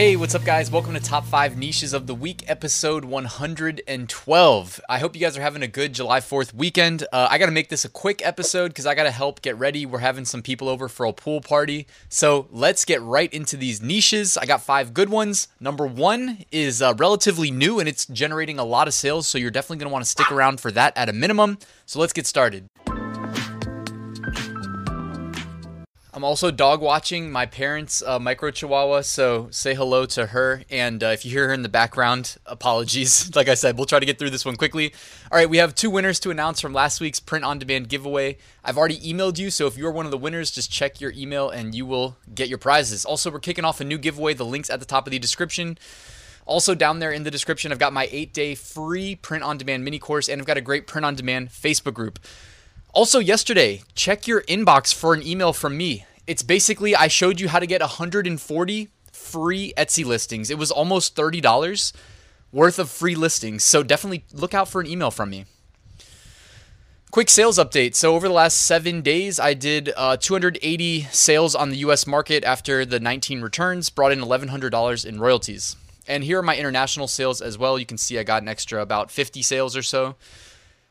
Hey, what's up, guys? Welcome to Top 5 Niches of the Week, episode 112. I hope you guys are having a good July 4th weekend. Uh, I got to make this a quick episode because I got to help get ready. We're having some people over for a pool party. So let's get right into these niches. I got five good ones. Number one is uh, relatively new and it's generating a lot of sales. So you're definitely going to want to stick around for that at a minimum. So let's get started. I'm also dog watching my parents' uh, micro chihuahua, so say hello to her. And uh, if you hear her in the background, apologies. like I said, we'll try to get through this one quickly. All right, we have two winners to announce from last week's print on demand giveaway. I've already emailed you, so if you're one of the winners, just check your email and you will get your prizes. Also, we're kicking off a new giveaway. The link's at the top of the description. Also, down there in the description, I've got my eight day free print on demand mini course, and I've got a great print on demand Facebook group. Also, yesterday, check your inbox for an email from me. It's basically, I showed you how to get 140 free Etsy listings. It was almost $30 worth of free listings. So definitely look out for an email from me. Quick sales update. So, over the last seven days, I did uh, 280 sales on the US market after the 19 returns, brought in $1,100 in royalties. And here are my international sales as well. You can see I got an extra about 50 sales or so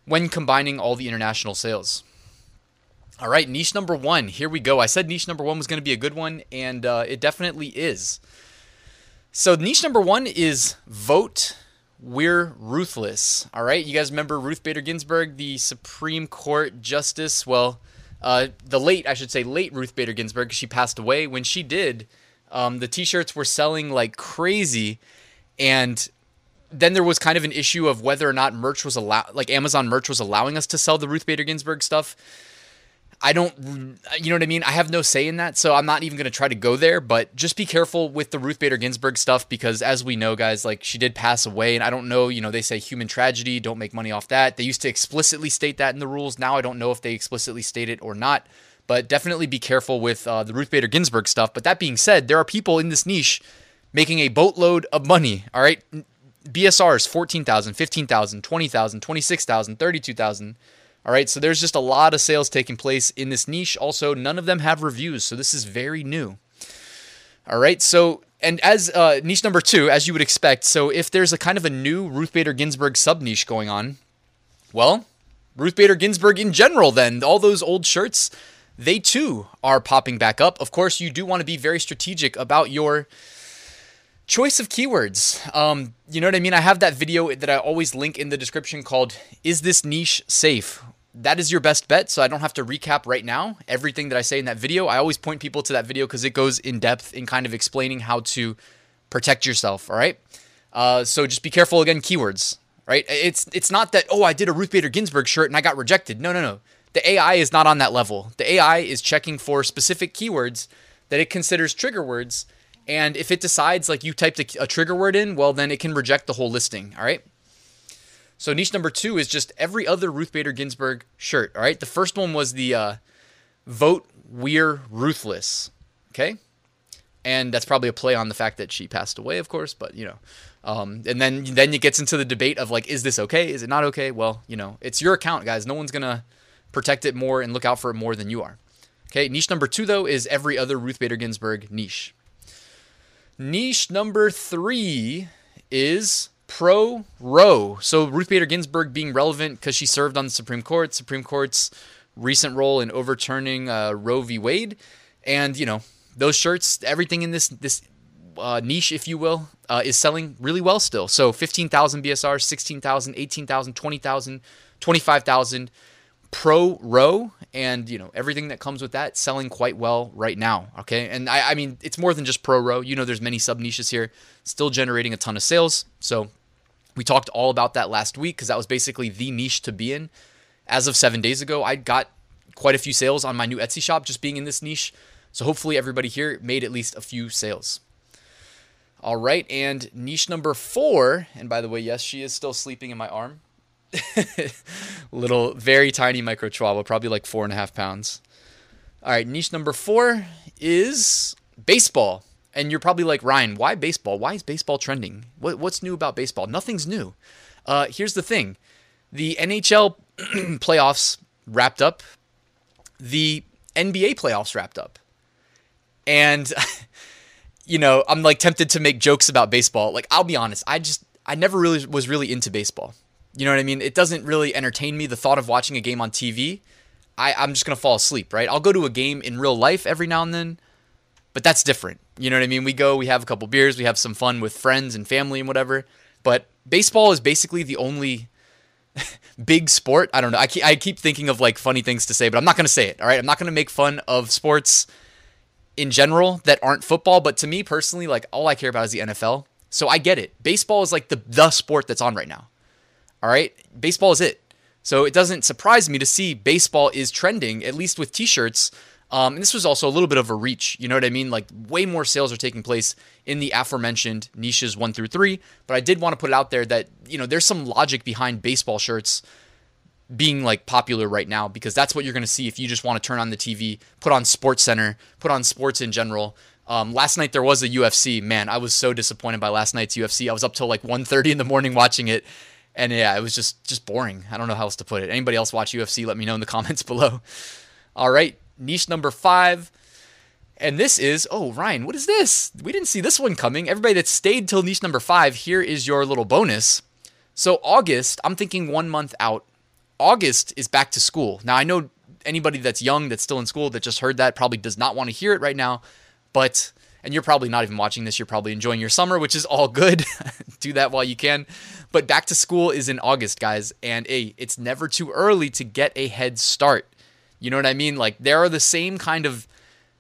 when combining all the international sales. All right, niche number one. Here we go. I said niche number one was going to be a good one, and uh, it definitely is. So, niche number one is vote. We're ruthless. All right, you guys remember Ruth Bader Ginsburg, the Supreme Court Justice? Well, uh, the late, I should say, late Ruth Bader Ginsburg, she passed away. When she did, um, the t shirts were selling like crazy. And then there was kind of an issue of whether or not merch was allowed, like Amazon merch was allowing us to sell the Ruth Bader Ginsburg stuff. I don't, you know what I mean? I have no say in that, so I'm not even going to try to go there. But just be careful with the Ruth Bader Ginsburg stuff because, as we know, guys, like she did pass away, and I don't know, you know, they say human tragedy, don't make money off that. They used to explicitly state that in the rules. Now I don't know if they explicitly state it or not, but definitely be careful with uh, the Ruth Bader Ginsburg stuff. But that being said, there are people in this niche making a boatload of money, all right? BSRs 14,000, 15,000, 20,000, 26,000, 32,000. All right, so there's just a lot of sales taking place in this niche. Also, none of them have reviews, so this is very new. All right, so and as uh, niche number two, as you would expect, so if there's a kind of a new Ruth Bader Ginsburg sub niche going on, well, Ruth Bader Ginsburg in general, then all those old shirts, they too are popping back up. Of course, you do want to be very strategic about your choice of keywords. Um, you know what I mean? I have that video that I always link in the description called Is This Niche Safe? That is your best bet, so I don't have to recap right now everything that I say in that video. I always point people to that video because it goes in depth in kind of explaining how to protect yourself, all right? Uh, so just be careful again, keywords, right? It's it's not that oh I did a Ruth Bader Ginsburg shirt and I got rejected. No, no, no. The AI is not on that level. The AI is checking for specific keywords that it considers trigger words and if it decides like you typed a, a, trigger word in, well, then it can reject the whole listing. All right. So niche number two is just every other Ruth Bader Ginsburg shirt. All right. The first one was the uh, vote we're ruthless. Okay. And that's probably a play on the fact that she passed away, of course. But you know, um, and then then it gets into the debate of like, is this okay? Is it not okay? Well, you know, it's your account, guys. No one's gonna protect it more and look out for it more than you are. Okay. Niche number two though is every other Ruth Bader Ginsburg niche. Niche number three is pro Roe. So Ruth Bader Ginsburg being relevant because she served on the Supreme Court, Supreme Court's recent role in overturning uh, Roe v. Wade, and you know those shirts, everything in this this uh, niche, if you will, uh, is selling really well still. So 15,000 BSR, 16,000, 18,000, 20,000, 25,000 pro Roe and you know everything that comes with that selling quite well right now okay? And I, I mean it's more than just pro Roe. you know there's many sub niches here still generating a ton of sales. So we talked all about that last week because that was basically the niche to be in. As of seven days ago i got quite a few sales on my new etsy shop just being in this niche. So hopefully everybody here made at least a few sales. All right and niche number four and by the way yes she is still sleeping in my arm little, very tiny micro chihuahua, probably like four and a half pounds. All right, niche number four is baseball. And you're probably like, Ryan, why baseball? Why is baseball trending? What, what's new about baseball? Nothing's new. Uh, here's the thing the NHL playoffs wrapped up, the NBA playoffs wrapped up. And, you know, I'm like tempted to make jokes about baseball. Like, I'll be honest, I just, I never really was really into baseball. You know what I mean? It doesn't really entertain me. The thought of watching a game on TV, I, I'm just to fall asleep, right? I'll go to a game in real life every now and then, but that's different. You know what I mean? We go, we have a couple beers, we have some fun with friends and family and whatever. But baseball is basically the only big sport. I don't know. I keep, I keep thinking of like funny things to say, but I'm not going to say it. All right. I'm not going to make fun of sports in general that aren't football. But to me personally, like all I care about is the NFL. So I get it. Baseball is like the, the sport that's on right now. All right. Baseball is it. So it doesn't surprise me to see baseball is trending, at least with t shirts. Um, and this was also a little bit of a reach. You know what I mean? Like way more sales are taking place in the aforementioned niches one through three. But I did want to put it out there that, you know, there's some logic behind baseball shirts being like popular right now because that's what you're going to see if you just want to turn on the TV, put on Sports Center, put on sports in general. Um, last night there was a UFC. Man, I was so disappointed by last night's UFC. I was up till like 1:30 in the morning watching it, and yeah, it was just just boring. I don't know how else to put it. Anybody else watch UFC? Let me know in the comments below. All right, niche number five. And this is, oh, Ryan, what is this? We didn't see this one coming. Everybody that stayed till niche number five, here is your little bonus. So, August, I'm thinking one month out. August is back to school. Now, I know anybody that's young that's still in school that just heard that probably does not want to hear it right now, but, and you're probably not even watching this, you're probably enjoying your summer, which is all good. Do that while you can. But back to school is in August, guys. And hey, it's never too early to get a head start. You know what I mean? Like, there are the same kind of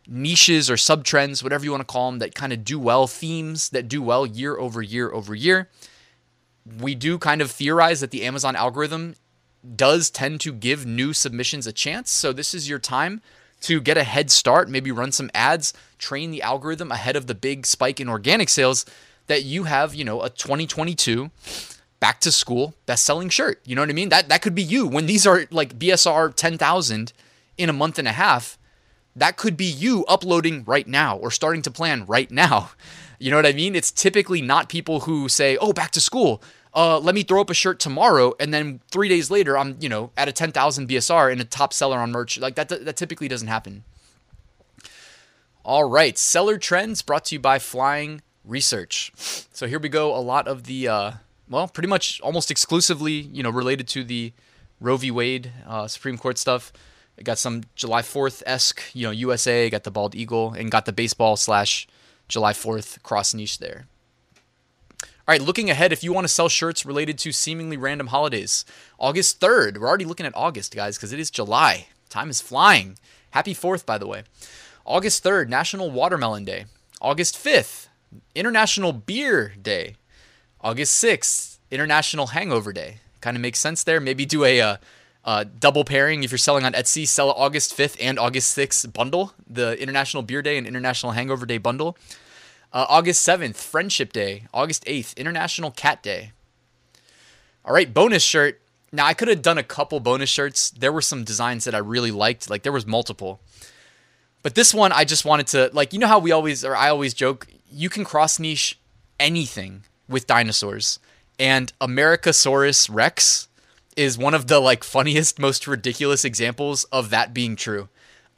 niches or sub trends, whatever you want to call them, that kind of do well, themes that do well year over year over year. We do kind of theorize that the Amazon algorithm does tend to give new submissions a chance. So this is your time to get a head start, maybe run some ads, train the algorithm ahead of the big spike in organic sales that you have, you know, a 2022 back to school best-selling shirt. You know what I mean? That that could be you when these are like BSR 10,000 in a month and a half that could be you uploading right now or starting to plan right now. You know what I mean? It's typically not people who say, "Oh, back to school. Uh, let me throw up a shirt tomorrow," and then three days later, I'm you know at a 10,000 BSR and a top seller on merch. Like that, that typically doesn't happen. All right, seller trends brought to you by Flying Research. So here we go. A lot of the uh, well, pretty much almost exclusively, you know, related to the Roe v. Wade uh, Supreme Court stuff. Got some July 4th esque, you know, USA, got the bald eagle, and got the baseball slash July 4th cross niche there. All right, looking ahead, if you want to sell shirts related to seemingly random holidays, August 3rd, we're already looking at August, guys, because it is July. Time is flying. Happy 4th, by the way. August 3rd, National Watermelon Day. August 5th, International Beer Day. August 6th, International Hangover Day. Kind of makes sense there. Maybe do a uh, uh, double pairing if you're selling on Etsy, sell August 5th and August 6th bundle, the International Beer Day and International Hangover Day bundle. Uh, August 7th, Friendship Day. August 8th, International Cat Day. All right, bonus shirt. Now, I could have done a couple bonus shirts. There were some designs that I really liked. Like, there was multiple. But this one, I just wanted to, like, you know how we always, or I always joke, you can cross niche anything with dinosaurs. And Americasaurus Rex is one of the like funniest, most ridiculous examples of that being true.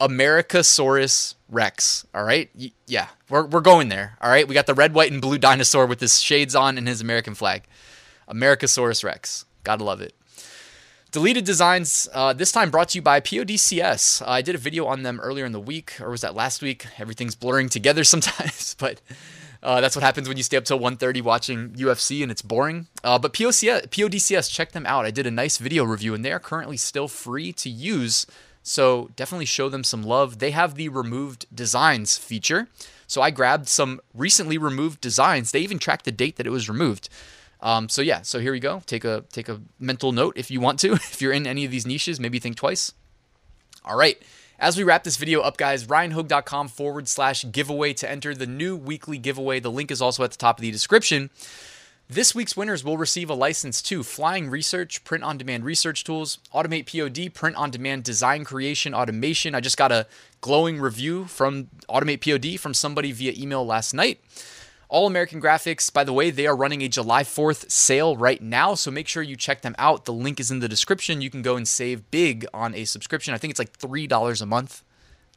Americasaurus Rex. All right. Y- yeah, we're, we're going there. All right. We got the red, white, and blue dinosaur with his shades on and his American flag. Americasaurus Rex. Gotta love it. Deleted Designs, uh, this time brought to you by PODCS. Uh, I did a video on them earlier in the week, or was that last week? Everything's blurring together sometimes, but uh, that's what happens when you stay up till 1.30 watching UFC and it's boring. Uh, but POCS, PODCS, check them out. I did a nice video review and they are currently still free to use. So definitely show them some love. They have the removed designs feature. So I grabbed some recently removed designs. They even track the date that it was removed. Um, so yeah, so here we go. Take a take a mental note if you want to. if you're in any of these niches, maybe think twice. All right. As we wrap this video up, guys, ryanhogue.com forward slash giveaway to enter the new weekly giveaway. The link is also at the top of the description. This week's winners will receive a license to Flying Research, print on demand research tools, Automate POD, print on demand design creation automation. I just got a glowing review from Automate POD from somebody via email last night. All American Graphics, by the way, they are running a July 4th sale right now, so make sure you check them out. The link is in the description. You can go and save big on a subscription. I think it's like $3 a month.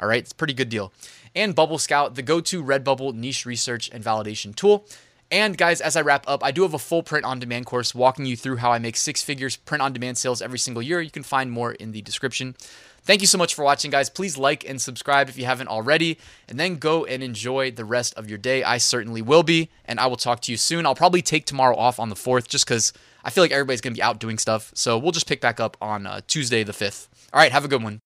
All right, it's a pretty good deal. And Bubble Scout, the go to Redbubble niche research and validation tool. And guys, as I wrap up, I do have a full print on demand course walking you through how I make six figures print on demand sales every single year. You can find more in the description. Thank you so much for watching, guys. Please like and subscribe if you haven't already, and then go and enjoy the rest of your day. I certainly will be, and I will talk to you soon. I'll probably take tomorrow off on the 4th just because I feel like everybody's going to be out doing stuff. So we'll just pick back up on uh, Tuesday the 5th. All right, have a good one.